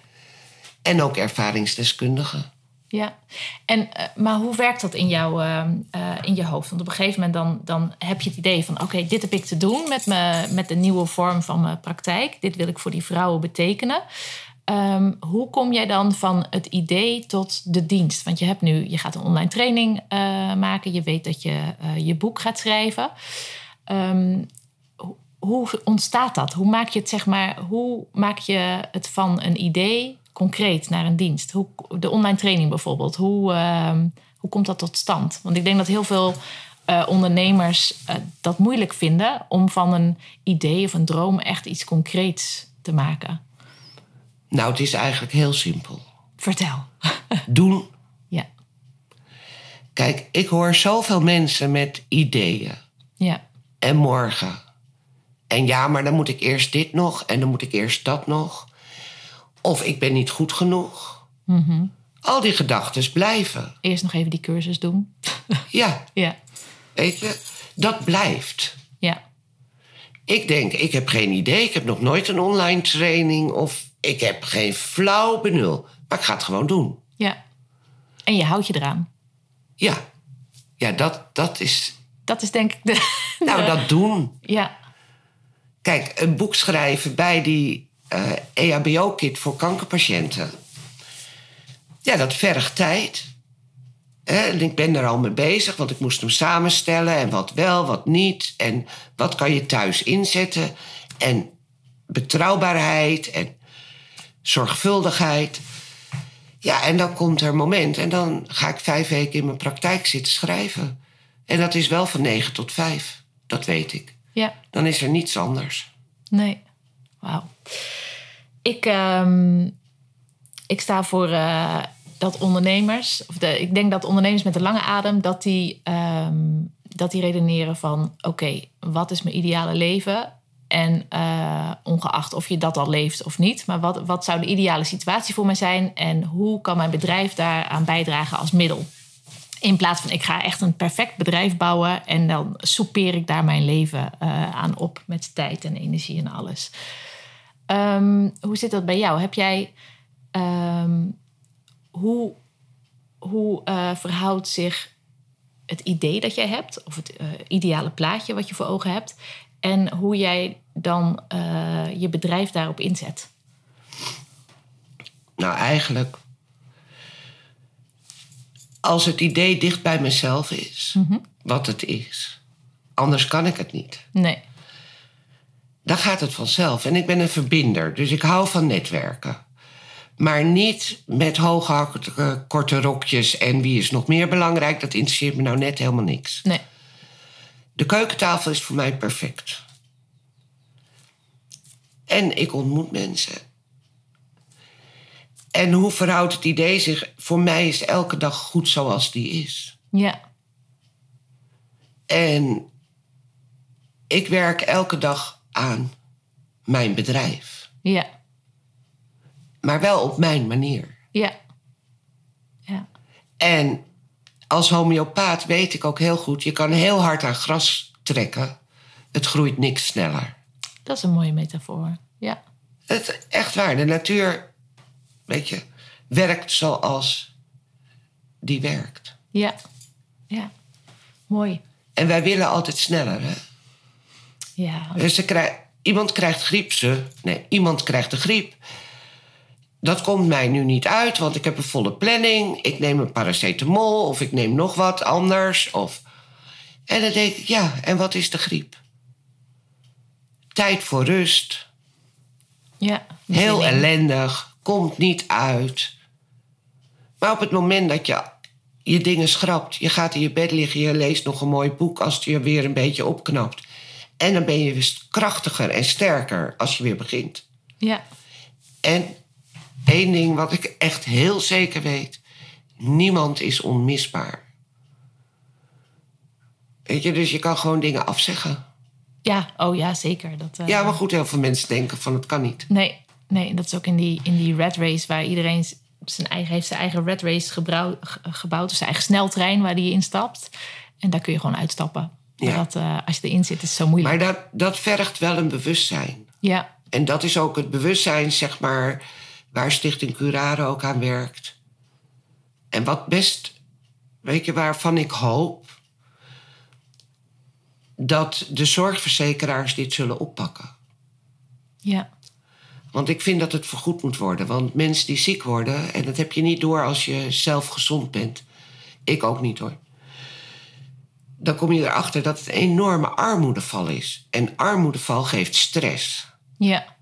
En ook ervaringsdeskundige. Ja, en, eh, maar hoe werkt dat in, jouw, eh, eh, in je hoofd? Want op een gegeven moment dan, dan heb je het idee van... oké, dit heb ik te doen met, me, met de nieuwe vorm van mijn praktijk. Dit wil ik voor die vrouwen betekenen. Ehm, hoe kom jij dan van het idee tot de dienst? Want je hebt nu, je gaat een online training eh, maken. Je weet dat je je boek gaat schrijven. Ehm, hoe- ontstaat dat? Hoe maak je het, zeg maar, hoe maak je het van een idee concreet naar een dienst? Hoe, de online training bijvoorbeeld, hoe, ehm, hoe komt dat tot stand? Want ik denk dat heel veel eh, ondernemers eh, dat moeilijk vinden om van een idee of een droom echt iets concreets te maken. Nou, het is eigenlijk heel simpel. Vertel. Doen. ja, Kijk, ik hoor zoveel mensen met ideeën. ja, En morgen. En ja, maar dan moet ik eerst dit nog en dan moet ik eerst dat nog. Of ik ben niet goed genoeg. Al die gedachten blijven. eerst nog even die cursus doen. Ja, ja, weet je, dat blijft. ja, Ik denk, ik heb geen idee, ik heb nog nooit een online training of ik heb geen flauw benul. Maar ik ga het gewoon doen. ja. En je houdt je eraan. Ja, ja dat, dat is. Dat is denk ik de... Nou, dat doen. Ja, Kijk, een boek schrijven bij die eh EHBO-kit voor kankerpatiënten. Ja, dat vergt tijd. En ik ben er al mee bezig, want ik moest hem samenstellen. En wat wel, wat niet. En wat kan je thuis inzetten. En betrouwbaarheid en zorgvuldigheid. Ja, en dan komt er een moment en dan ga ik vijf weken in mijn praktijk zitten schrijven. En dat is wel van negen tot vijf. Dat weet ik. Ja. Dan is er niets anders. Nee. Wauw. Ik, ehm, ik sta voor eh, dat ondernemers, of de, ik denk dat ondernemers met een lange adem, dat die, ehm, dat die redeneren van: oké, wat is mijn ideale leven? En eh, ongeacht of je dat al leeft of niet, maar wat, wat zou de ideale situatie voor mij zijn en hoe kan mijn bedrijf daaraan bijdragen als middel? In plaats van ik ga echt een perfect bedrijf bouwen en dan soupeer ik daar mijn leven eh, aan op met tijd en energie en alles. Ehm, hoe zit dat bij jou? Heb jij. ehm, hoe hoe eh, verhoudt zich het idee dat jij hebt, of het eh, ideale plaatje wat je voor ogen hebt, en hoe jij dan je bedrijf daarop inzet? Nou, eigenlijk. Als het idee dicht bij mezelf is, wat het is, anders kan ik het niet. Nee. Dan gaat het vanzelf. En ik ben een verbinder, dus ik hou van netwerken. Maar niet met hooghakkende korte rokjes en wie is nog meer belangrijk. Dat interesseert me nou net helemaal niks. Nee. De keukentafel is voor mij perfect. En ik ontmoet mensen. En hoe verhoudt het idee zich? Voor mij is elke dag goed zoals die is. Ja. En ik werk elke dag aan mijn bedrijf. Ja. Maar wel op mijn manier. Ja. Ja. En als homeopaat weet ik ook heel goed... je kan heel hard aan gras trekken. Het groeit niks sneller. Dat is een mooie metafoor. Ja. Het, echt waar. De natuur, weet je, werkt zoals die werkt. Ja. Ja. Mooi. En wij willen altijd sneller, hè? Ja. Dus ze krijg, iemand krijgt griep, ze. Nee, iemand krijgt de griep. Dat komt mij nu niet uit, want ik heb een volle planning. Ik neem een paracetamol of ik neem nog wat anders. Of... En dan denk ik, ja, en wat is de griep? Tijd voor rust. Ja. Heel ellendig, komt niet uit. Maar op het moment dat je je dingen schrapt, je gaat in je bed liggen, je leest nog een mooi boek als het je weer een beetje opknapt. En dan ben je weer krachtiger en sterker als je weer begint. Ja. En één ding wat ik echt heel zeker weet: niemand is onmisbaar. Weet je, dus je kan gewoon dingen afzeggen. Ja. Oh ja, zeker. Dat, eh, Ja, maar goed, heel veel mensen denken van het kan niet. Nee, nee, dat is ook in die, in die red race waar iedereen zijn eigen, heeft zijn eigen red race gebrouw- ge- gebouwd. Dus zijn eigen sneltrein waar die instapt. En daar kun je gewoon uitstappen. Ja. dat, eh, als je erin zit, is het zo moeilijk. Maar dat, dat vergt wel een bewustzijn. Ja, En dat is ook het bewustzijn, zeg maar, waar Stichting Curare ook aan werkt. En wat best, weet je, waarvan ik hoop dat de zorgverzekeraars dit zullen oppakken. ja, Want ik vind dat het vergoed moet worden. Want mensen die ziek worden, en dat heb je niet door als je zelf gezond bent. Ik ook niet hoor. Dan kom je erachter dat het een enorme armoedeval is. En armoedeval geeft stress. ja,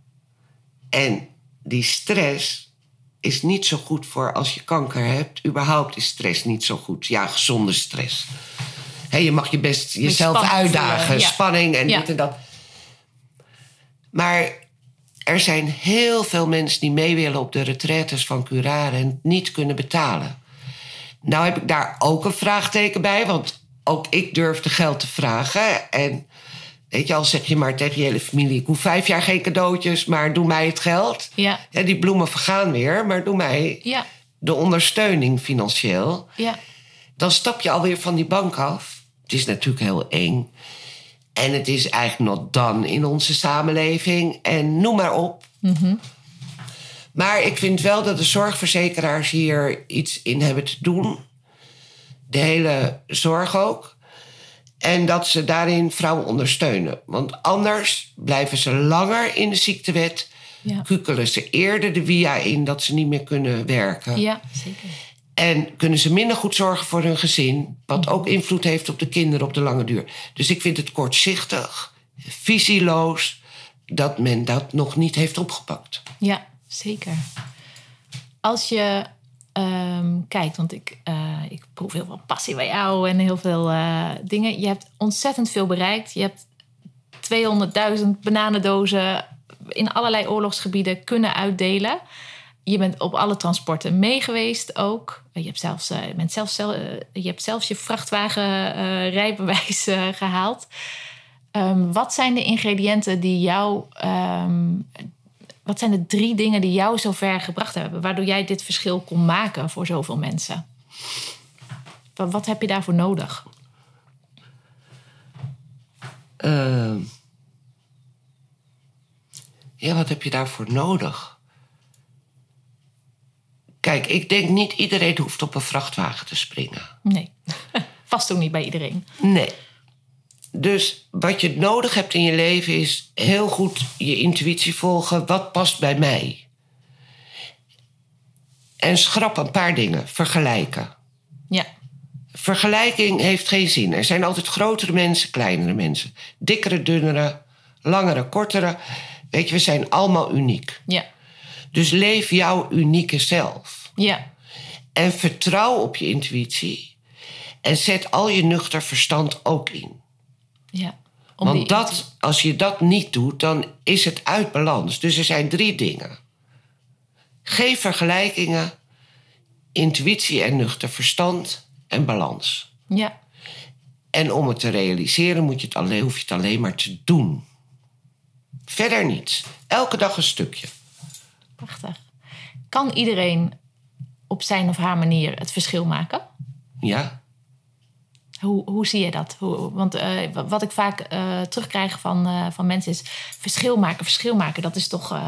En die stress is niet zo goed voor als je kanker hebt. Überhaupt is stress niet zo goed. Ja, gezonde stress. Hé, je mag je best jezelf uitdagen. ja. Spanning en Ja. dit en dat. Maar er zijn heel veel mensen die mee willen op de retraites van Curare... en het niet kunnen betalen. Nou heb ik daar ook een vraagteken bij. Want ook ik durfde geld te vragen. En weet je, al zeg je maar tegen je hele familie... ik hoef vijf jaar geen cadeautjes, maar doe mij het geld. ja, Ja, die bloemen vergaan weer, maar doe mij ja, de ondersteuning financieel. ja, Dan stap je alweer van die bank af. Het is natuurlijk heel eng. En het is eigenlijk not done in onze samenleving. En noem maar op. Maar ik vind wel dat de zorgverzekeraars hier iets in hebben te doen. De hele zorg ook. En dat ze daarin vrouwen ondersteunen. Want anders blijven ze langer in de ziektewet. ja, Kukelen ze eerder de via in dat ze niet meer kunnen werken. ja, zeker. En kunnen ze minder goed zorgen voor hun gezin. Wat ook invloed heeft op de kinderen op de lange duur. Dus ik vind het kortzichtig, visieloos. dat men dat nog niet heeft opgepakt. Ja, zeker. Als je ehm, kijkt, want ik, eh, ik proef heel veel passie bij jou en heel veel eh, dingen. Je hebt ontzettend veel bereikt. Je hebt 200.000 bananendozen in allerlei oorlogsgebieden kunnen uitdelen. Je bent op alle transporten mee geweest ook. Je hebt zelfs, eh, je bent zelfs, zel- eh, je, hebt zelfs je vrachtwagen eh, eh, gehaald. Ehm, wat zijn de ingrediënten die jou ehm, wat zijn de drie dingen die jou zo ver gebracht hebben, waardoor jij dit verschil kon maken voor zoveel mensen? Wat, wat heb je daarvoor nodig? Ehm. ja, wat heb je daarvoor nodig? Kijk, ik denk niet iedereen hoeft op een vrachtwagen te springen. Nee. Vast ook niet bij iedereen. Nee. Dus wat je nodig hebt in je leven is heel goed je intuïtie volgen. Wat past bij mij? En schrap een paar dingen. Vergelijken. Ja. Vergelijking heeft geen zin. Er zijn altijd grotere mensen, kleinere mensen. Dikkere, dunnere, langere, kortere. Weet je, we zijn allemaal uniek. Ja. Dus leef jouw unieke zelf. Ja. En vertrouw op je intuïtie. En zet al je nuchter verstand ook in. Ja. Want dat, als je dat niet doet, dan is het uit balans. Dus er zijn drie dingen. Geef vergelijkingen, intuïtie en nuchter verstand en balans. Ja. En om het te realiseren moet je het alleen, hoef je het alleen maar te doen. Verder niets. Elke dag een stukje. Prachtig. Kan iedereen op zijn of haar manier het verschil maken? Ja? Hoe, hoe zie je dat? Hoe, want eh, wat ik vaak eh, terugkrijg van, eh, van mensen is... verschil maken, verschil maken. Dat, is toch,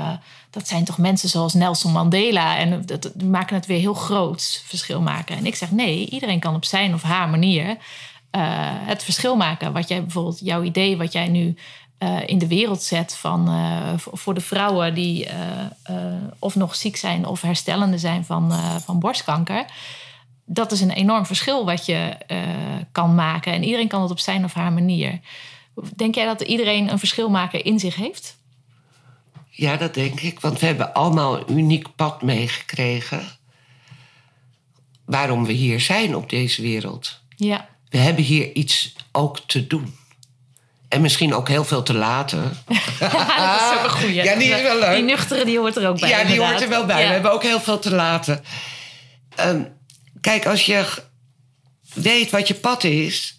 dat zijn toch mensen zoals Nelson Mandela. En dat, die maken het weer heel groot, verschil maken. En ik zeg nee, iedereen kan op zijn of haar manier... het verschil maken. Wat jij bijvoorbeeld, jouw idee wat jij nu eh, in de wereld zet... Van, eh, voor de vrouwen die eh, of nog ziek zijn... of herstellende zijn van, van borstkanker dat is een enorm verschil wat je kan maken. En iedereen kan het op zijn of haar manier. Denk jij dat iedereen een verschilmaker in zich heeft? Ja, dat denk ik. Want we hebben allemaal een uniek pad meegekregen. Waarom we hier zijn op deze wereld. Ja, We hebben hier iets ook te doen. En misschien ook heel veel te laten. dat is ook een goeie. Ja, die is wel leuk. Die nuchtere, die hoort er ook bij. ja, die hoort er wel bij. Ja. We hebben ook heel veel te laten. Ehm, kijk, als je weet wat je pad is.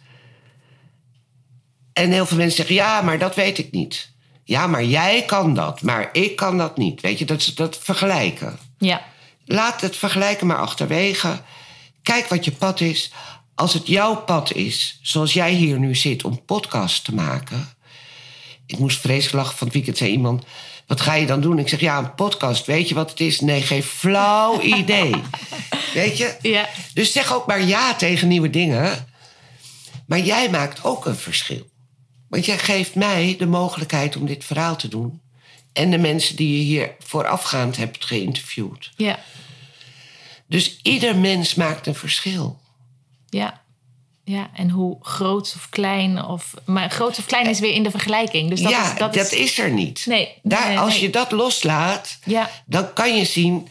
En heel veel mensen zeggen: ja, maar dat weet ik niet. Ja, maar jij kan dat, maar ik kan dat niet. Weet je, dat dat vergelijken. Ja, Laat het vergelijken maar achterwege. Kijk wat je pad is. Als het jouw pad is, zoals jij hier nu zit om podcast te maken. Ik moest vreselijk lachen van het weekend, zei iemand. Wat ga je dan doen? Ik zeg, ja, een podcast. Weet je wat het is? Nee, geen flauw idee. Weet je? ja, Dus zeg ook maar ja tegen nieuwe dingen. Maar jij maakt ook een verschil. Want jij geeft mij de mogelijkheid om dit verhaal te doen. En de mensen die je hier voorafgaand hebt geïnterviewd. ja, Dus ieder mens maakt een verschil. Ja. Ja, en hoe groot of klein of... Maar groot of klein is weer in de vergelijking. Dus dat ja, is, dat dat, is, is... er niet. Nee, Daar, nee, als nee. je dat loslaat, Ja, dan kan je zien...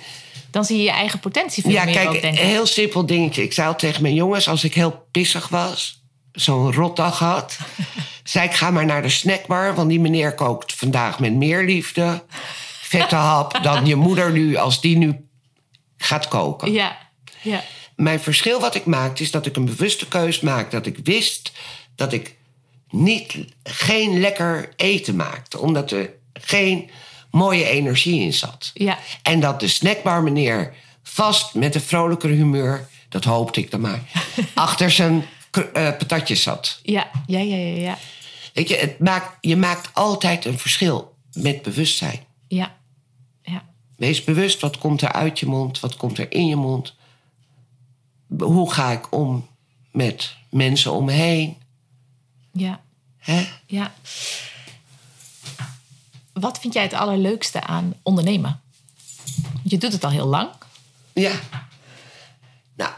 dan zie je je eigen potentie veel Ja, meer ook, kijk, een heel simpel dingetje. Ik zei al tegen mijn jongens, als ik heel pissig was... zo'n rotdag had... zei ik, ga maar naar de snackbar... want die meneer kookt vandaag met meer liefde... vette hap dan je moeder nu... als die nu gaat koken. Ja, ja, Mijn verschil wat ik maakte is dat ik een bewuste keus maakte. Dat ik wist dat ik niet, geen lekker eten maakte. Omdat er geen mooie energie in zat. ja. En dat de snackbar meneer vast met een vrolijker humeur... dat hoopte ik dan maar... achter zijn eh, patatjes zat. Ja, ja, ja, ja, ja. Weet je, het maakt, je maakt altijd een verschil met bewustzijn. Ja, ja, Wees bewust, wat komt er uit je mond? Wat komt er in je mond? Hoe ga ik om met mensen om me heen? ja, Hè? ja. Wat vind jij het allerleukste aan ondernemen? Je doet het al heel lang. Ja. Nou,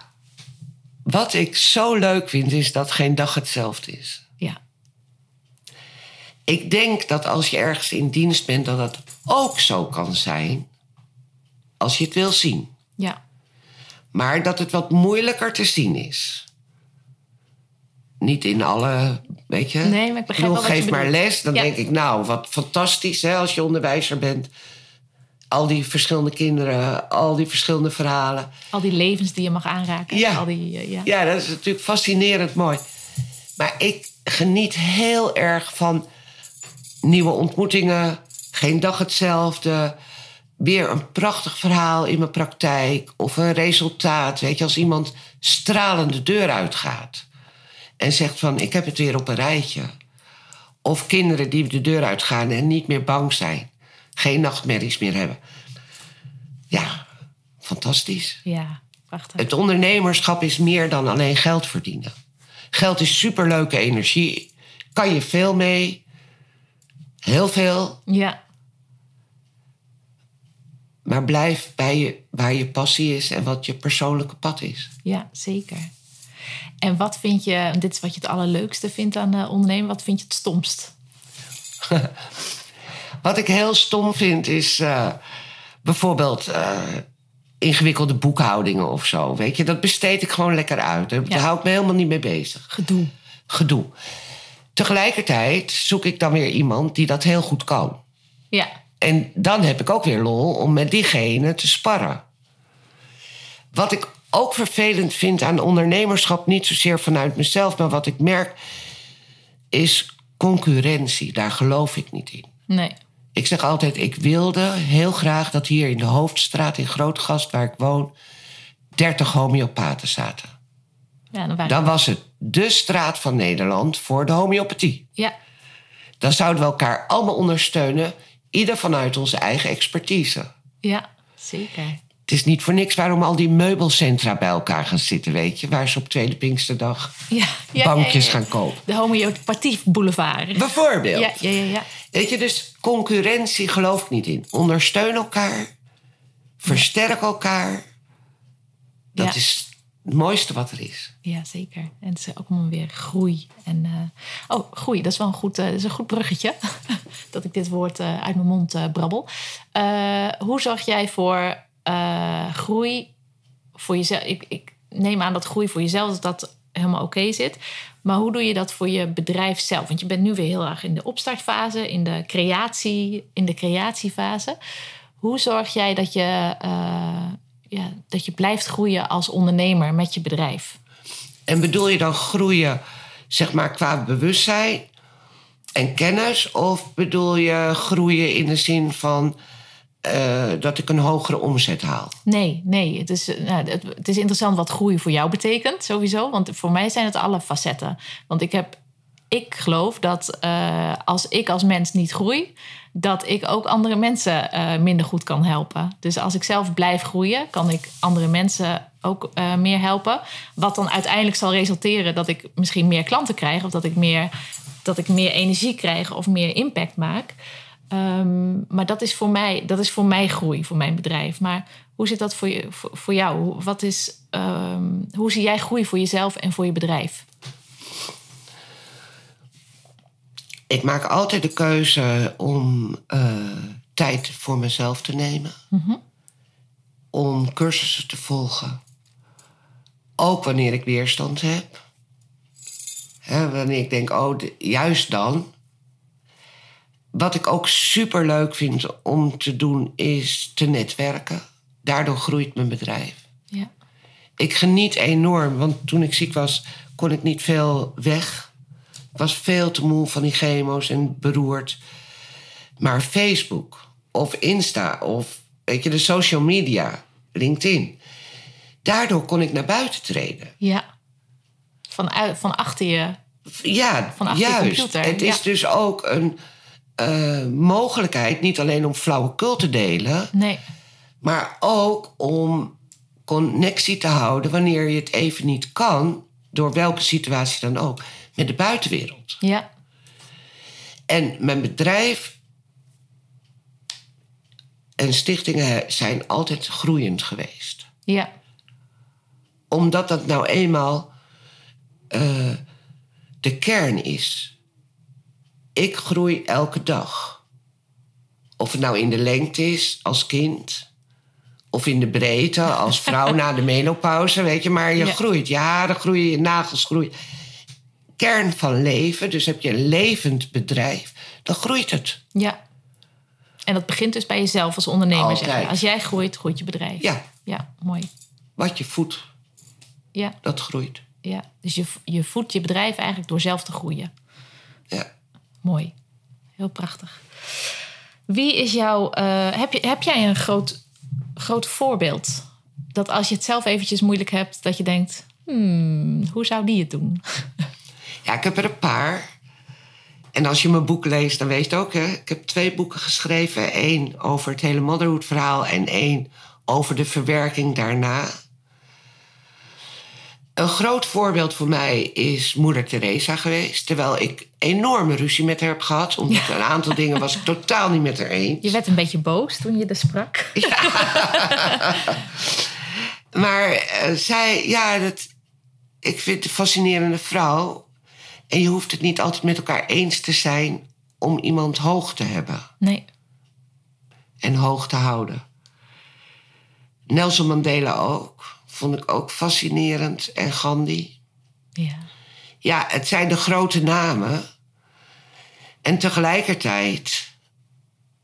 wat ik zo leuk vind, is dat geen dag hetzelfde is. Ja, Ik denk dat als je ergens in dienst bent, dat dat ook zo kan zijn. Als je het wil zien. ja, Maar dat het wat moeilijker te zien is. Niet in alle, weet je. Nee, maar ik begrijp wel je geef maar les. Dan Ja. denk ik, nou, wat fantastisch hè, als je onderwijzer bent. Al die verschillende kinderen, al die verschillende verhalen. al die levens die je mag aanraken. Ja. Al die, eh, ja. Ja, dat is natuurlijk fascinerend mooi. Maar ik geniet heel erg van nieuwe ontmoetingen. Geen dag hetzelfde. Weer een prachtig verhaal in mijn praktijk. Of een resultaat. Weet je, als iemand stralend de deur uitgaat. En zegt van, ik heb het weer op een rijtje. Of kinderen die de deur uitgaan en niet meer bang zijn. Geen nachtmerries meer hebben. Ja, fantastisch. ja, prachtig. Het ondernemerschap is meer dan alleen geld verdienen. Geld is superleuke energie. Kan je veel mee. Heel veel. Ja. Maar blijf bij je, waar je passie is en wat je persoonlijke pad is. Ja, zeker. En wat vind je, dit is wat je het allerleukste vindt aan uh, ondernemen, wat vind je het stomst? wat ik heel stom vind is uh, bijvoorbeeld uh, ingewikkelde boekhoudingen of zo. Weet je, dat besteed ik gewoon lekker uit. Daar ja. hou ik me helemaal niet mee bezig. Gedoe. Gedoe. Tegelijkertijd zoek ik dan weer iemand die dat heel goed kan. Ja. En dan heb ik ook weer lol om met diegene te sparren. Wat ik ook vervelend vind aan ondernemerschap, niet zozeer vanuit mezelf, maar wat ik merk, is concurrentie. Daar geloof ik niet in. Nee. Ik zeg altijd, ik wilde heel graag dat hier in de Hoofdstraat in Grootgast, waar ik woon, 30 homeopaten zaten. Ja, dan, dan was het de straat van Nederland voor de homeopathie. Ja. Dan zouden we elkaar allemaal ondersteunen, ieder vanuit onze eigen expertise. Ja, zeker. Het is niet voor niks waarom al die meubelcentra bij elkaar gaan zitten, weet je, waar ze op Tweede Pinksterdag ja, ja, bankjes gaan kopen. De homeopathie boulevard. Bijvoorbeeld. Ja, ja, ja, ja. Weet je, dus concurrentie geloof ik niet in. Ondersteun elkaar, versterk elkaar. Dat is het mooiste wat er is. Ja, zeker. En het ook om weer groei. En, uh, oh, groei, dat is wel een goed, uh, dat is een goed bruggetje. dat ik dit woord uh, uit mijn mond brabbel. hoe zorg jij voor groei voor jezelf? Ik, ik, neem aan dat groei voor jezelf dat helemaal oké zit. Maar hoe doe je dat voor je bedrijf zelf? Want je bent nu weer heel erg in de opstartfase, in de, creatie, in de creatiefase. Hoe zorg jij dat je ja, dat je blijft groeien als ondernemer met je bedrijf. En bedoel je dan groeien, zeg maar, qua bewustzijn en kennis? Of bedoel je groeien in de zin van uh, dat ik een hogere omzet haal? Nee, nee. Het is, uh, het, het, is interessant wat groei voor jou betekent, sowieso. Want voor mij zijn het alle facetten. Want ik heb. Ik geloof dat uh, als ik als mens niet groei, dat ik ook andere mensen uh, minder goed kan helpen. Dus als ik zelf blijf groeien, kan ik andere mensen ook uh, meer helpen. Wat dan uiteindelijk zal resulteren dat ik misschien meer klanten krijg, of dat ik meer, dat ik meer energie krijg of meer impact maak. Um, maar dat is, voor mij, dat is voor mij groei, voor mijn bedrijf. Maar hoe zit dat voor, je, voor, jou? Wat is, um, hoe zie jij groei voor jezelf en voor je bedrijf? Ik maak altijd de keuze om uh, tijd voor mezelf te nemen. Mm -hmm. Om cursussen te volgen. Ook wanneer ik weerstand heb. He, wanneer ik denk, oh, de, juist dan. Wat ik ook super leuk vind om te doen, is te netwerken. Daardoor groeit mijn bedrijf. Ja. Ik geniet enorm, want toen ik ziek was, kon ik niet veel weg was veel te moe van die chemo's en beroerd. Maar Facebook of Insta of weet je, de social media, LinkedIn. Daardoor kon ik naar buiten treden. Ja. Van, van achter je. Ja, van achter juist. Je computer. Het is dus ook een uh, mogelijkheid, niet alleen om flauwekul te delen. Nee. Maar ook om connectie te houden wanneer je het even niet kan, door welke situatie dan ook met de buitenwereld. Ja. En mijn bedrijf en stichtingen zijn altijd groeiend geweest. Ja. Omdat dat nou eenmaal uh, de kern is. Ik groei elke dag. Of het nou in de lengte is als kind. Of in de breedte als vrouw na de menopauze, weet je. Maar je ja. groeit. Je haren groeien, je nagels groeien kern van leven, dus heb je een levend bedrijf, dan groeit het. Ja. En dat begint dus bij jezelf als ondernemer. Zeg Als jij groeit, groeit je bedrijf. Ja. Ja, mooi. Wat je voedt, ja. dat groeit. Ja, dus je, je voedt je bedrijf eigenlijk door zelf te groeien. Ja. Mooi. Heel prachtig. Wie is jouw... Uh, heb, je, heb jij een groot, groot voorbeeld? Dat als je het zelf eventjes moeilijk hebt, dat je denkt... Hmm, hoe zou die het doen? Ja, ik heb er een paar. En als je mijn boek leest, dan weet je ook, hè, ik heb twee boeken geschreven. Eén over het hele motherhood verhaal en één over de verwerking daarna. Een groot voorbeeld voor mij is moeder Teresa geweest. Terwijl ik enorme ruzie met haar heb gehad. Omdat een aantal dingen was ik totaal niet met haar eens. Je werd een beetje boos toen je er sprak. Maar eh, zij, ja, dat, ik vind het een fascinerende vrouw. En je hoeft het niet altijd met elkaar eens te zijn om iemand hoog te hebben. Nee. En hoog te houden. Nelson Mandela ook. Vond ik ook fascinerend. En Gandhi. Ja. Ja, het zijn de grote namen. En tegelijkertijd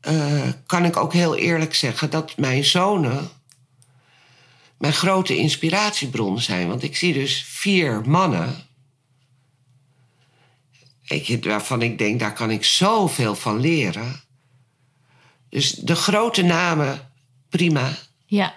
eh, kan ik ook heel eerlijk zeggen dat mijn zonen mijn grote inspiratiebron zijn. Want ik zie dus vier mannen. Waarvan ik denk, daar kan ik zoveel van leren. Dus de grote namen, prima. Ja.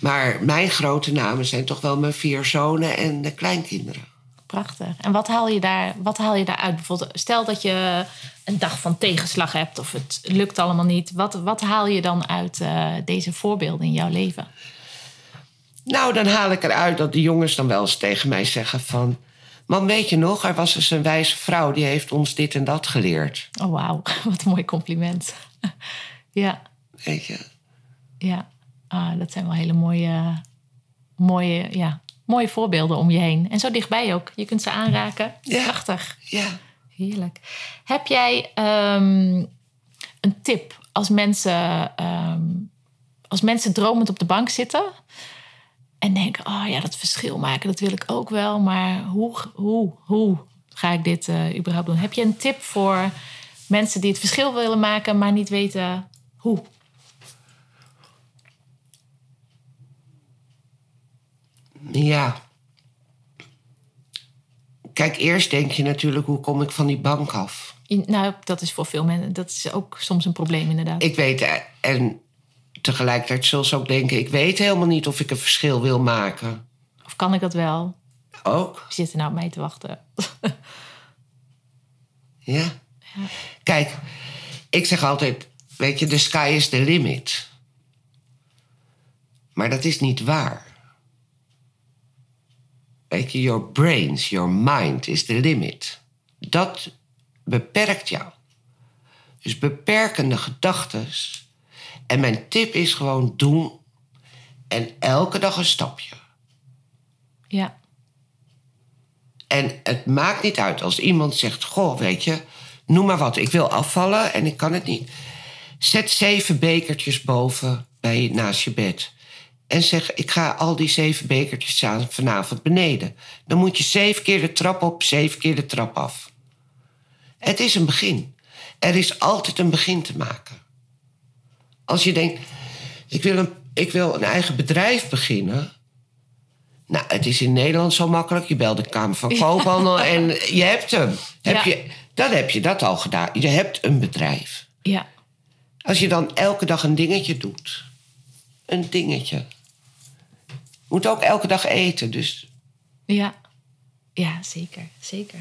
Maar mijn grote namen zijn toch wel mijn vier zonen en de kleinkinderen. Prachtig. En wat haal je daar, wat haal je daar uit? Bijvoorbeeld, stel dat je een dag van tegenslag hebt of het lukt allemaal niet. Wat, wat haal je dan uit uh, deze voorbeelden in jouw leven? Nou, dan haal ik eruit dat de jongens dan wel eens tegen mij zeggen van... Man, weet je nog, er was eens een wijze vrouw die heeft ons dit en dat geleerd. Oh, wauw. Wat een mooi compliment. ja. Weet je? Ja. Ah, dat zijn wel hele mooie, mooie, ja, mooie voorbeelden om je heen. En zo dichtbij ook. Je kunt ze aanraken. Ja. Prachtig. Ja. Heerlijk. Heb jij um, een tip als mensen, um, als mensen dromend op de bank zitten... En denken, oh ja, dat verschil maken, dat wil ik ook wel. Maar hoe, hoe, hoe ga ik dit uh, überhaupt doen? Heb je een tip voor mensen die het verschil willen maken, maar niet weten hoe? Ja. Kijk, eerst denk je natuurlijk, hoe kom ik van die bank af? Nou, dat is voor veel mensen, dat is ook soms een probleem inderdaad. Ik weet, eh, en tegelijkertijd zullen ze ook denken... ik weet helemaal niet of ik een verschil wil maken. Of kan ik dat wel? Ook. Wie zit er nou op mij te wachten? ja. ja. Kijk, ik zeg altijd... weet je, the sky is the limit. Maar dat is niet waar. Weet je, your brains, your mind is the limit. Dat beperkt jou. Dus beperkende gedachten en mijn tip is gewoon doen. En elke dag een stapje. Ja. En het maakt niet uit als iemand zegt: Goh, weet je, noem maar wat, ik wil afvallen en ik kan het niet. Zet zeven bekertjes boven bij, naast je bed. En zeg: Ik ga al die zeven bekertjes staan vanavond beneden. Dan moet je zeven keer de trap op, zeven keer de trap af. Het is een begin. Er is altijd een begin te maken. Als je denkt, ik wil een, ik wil een eigen bedrijf beginnen. Nou, het is in Nederland zo makkelijk. Je belt de Kamer van Koophandel en je hebt hem. Heb je, dan heb je dat al gedaan. Je hebt een bedrijf. Ja. Als je dan elke dag een dingetje doet. Een dingetje. Moet ook elke dag eten, dus... Ja, ja zeker, zeker.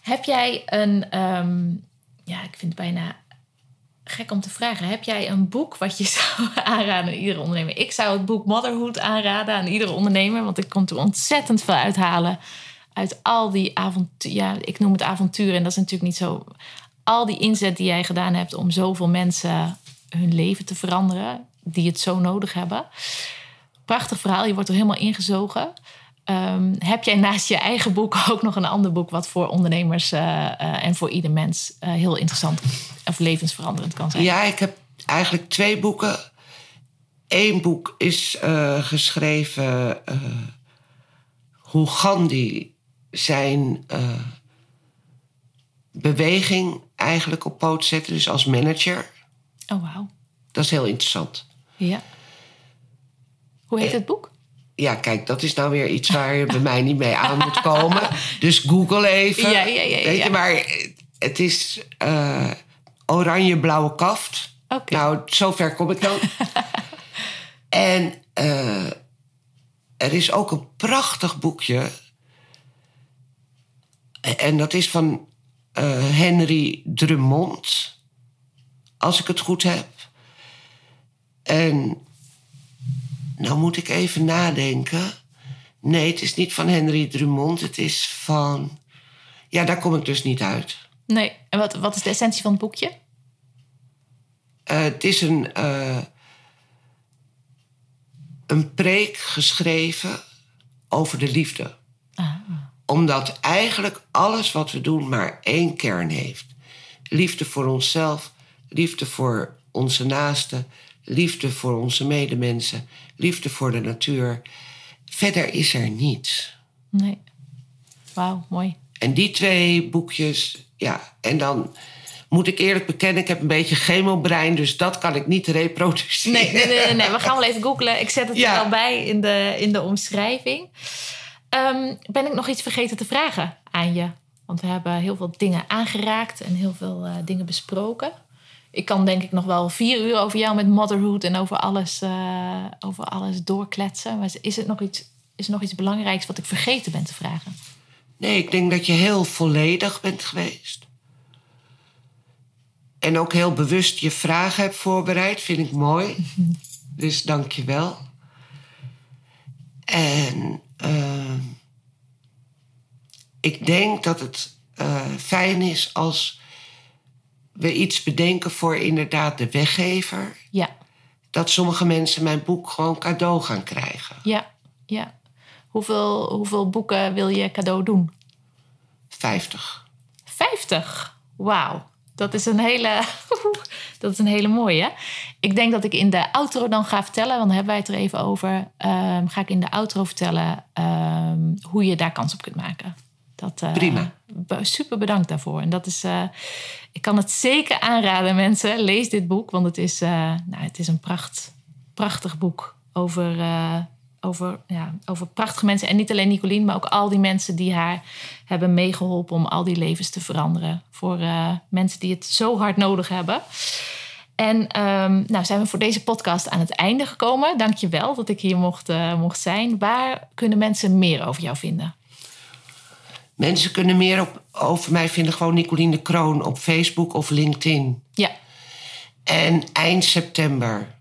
Heb jij een... Um, ja, ik vind het bijna gek om te vragen. Heb jij een boek wat je zou aanraden aan iedere ondernemer? Ik zou het boek Motherhood aanraden aan iedere ondernemer. Want ik kon er ontzettend veel uithalen. Uit al die avonturen. Ja, ik noem het avonturen. En dat is natuurlijk niet zo. Al die inzet die jij gedaan hebt om zoveel mensen hun leven te veranderen. Die het zo nodig hebben. Prachtig verhaal. Je wordt er helemaal ingezogen. Um, heb jij naast je eigen boek ook nog een ander boek wat voor ondernemers uh, uh, en voor ieder mens uh, heel interessant of levensveranderend kan zijn? Ja, ik heb eigenlijk twee boeken. Eén boek is geschreven hoe Gandhi zijn beweging eigenlijk op poot zette, dus als manager. Oh, wauw. Dat is heel interessant. Ja. Hoe heet het boek? Ja, kijk, dat is nou weer iets waar je bij mij niet mee aan moet komen. Dus Google even. Ja, ja, ja, Weet je, maar het is uh, oranje-blauwe kaft. Okay. Nou, zover kom ik dan. en uh, er is ook een prachtig boekje. En dat is van uh, Henry Drummond. Als ik het goed heb. En nou moet ik even nadenken. Nee, het is niet van Henry Drummond. Het is van. Ja, daar kom ik dus niet uit. Nee. En wat, wat is de essentie van het boekje? Uh, het is een, uh, een preek geschreven over de liefde. Ah. Omdat eigenlijk alles wat we doen maar één kern heeft: liefde voor onszelf, liefde voor onze naasten, liefde voor onze medemensen, liefde voor de natuur. Verder is er niets. Nee. Wauw, mooi. En die twee boekjes, ja, en dan moet ik eerlijk bekennen, ik heb een beetje chemobrein, dus dat kan ik niet reproduceren. Nee, nee, nee, nee, we gaan wel even googlen. Ik zet het er wel bij in de, in de omschrijving. Ehm, ben ik nog iets vergeten te vragen aan je? Want we hebben heel veel dingen aangeraakt en heel veel uh, dingen besproken. Ik kan denk ik nog wel vier uur over jou met motherhood en over alles, uh, over alles doorkletsen. Maar is, het nog iets, is er nog iets belangrijks wat ik vergeten ben te vragen? Nee, ik denk dat je heel volledig bent geweest. En ook heel bewust je vragen hebt voorbereid, vind ik mooi. Dus dank je wel. En uh, ik denk dat het uh, fijn is als we iets bedenken voor inderdaad de weggever. Ja. Dat sommige mensen mijn boek gewoon cadeau gaan krijgen. Ja, ja. Hoeveel, hoeveel boeken wil je cadeau doen? Vijftig. Vijftig? Wauw. Dat is een hele, dat is een hele mooie. Ik denk dat ik in de outro dan ga vertellen, want dan hebben wij het er even over. Um, ga ik in de outro vertellen um, hoe je daar kans op kunt maken. Dat, uh, Prima. Super bedankt daarvoor. En dat is, uh, ik kan het zeker aanraden, mensen. Lees dit boek, want het is, uh, nou, het is een pracht, prachtig boek over over, ja, over prachtige mensen. En niet alleen Nicolien, maar ook al die mensen die haar hebben meegeholpen om al die levens te veranderen. Voor mensen die het zo hard nodig hebben. En um, nou zijn we voor deze podcast aan het einde gekomen. Dank je wel dat ik hier mocht, mocht zijn. Waar kunnen mensen meer over jou vinden? Mensen kunnen meer op, over mij vinden gewoon Nicolien de Kroon op Facebook of LinkedIn. Ja. En eind september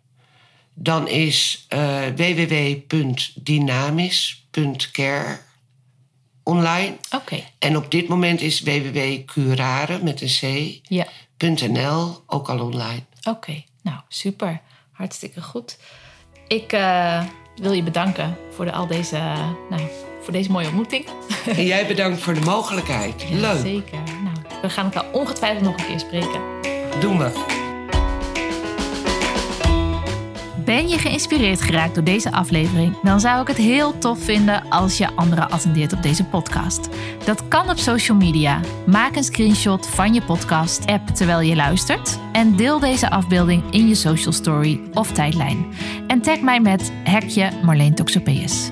dan is uh, www.dynamisch.care online. Oké. En op dit moment is www.curare met een c. Ja. .nl ook al online. Oké, nou super. Hartstikke goed. Ik uh, wil je bedanken voor de, al deze, uh, nou, voor deze mooie ontmoeting. En jij bedankt voor de mogelijkheid. Ja, Leuk. Zeker. Nou, we gaan elkaar ongetwijfeld nog een keer spreken. Doen we. Ben je geïnspireerd geraakt door deze aflevering? Dan zou ik het heel tof vinden als je anderen attendeert op deze podcast. Dat kan op social media. Maak een screenshot van je podcast-app terwijl je luistert en deel deze afbeelding in je social story of tijdlijn. En tag mij met hekje Marleen Toxopeus.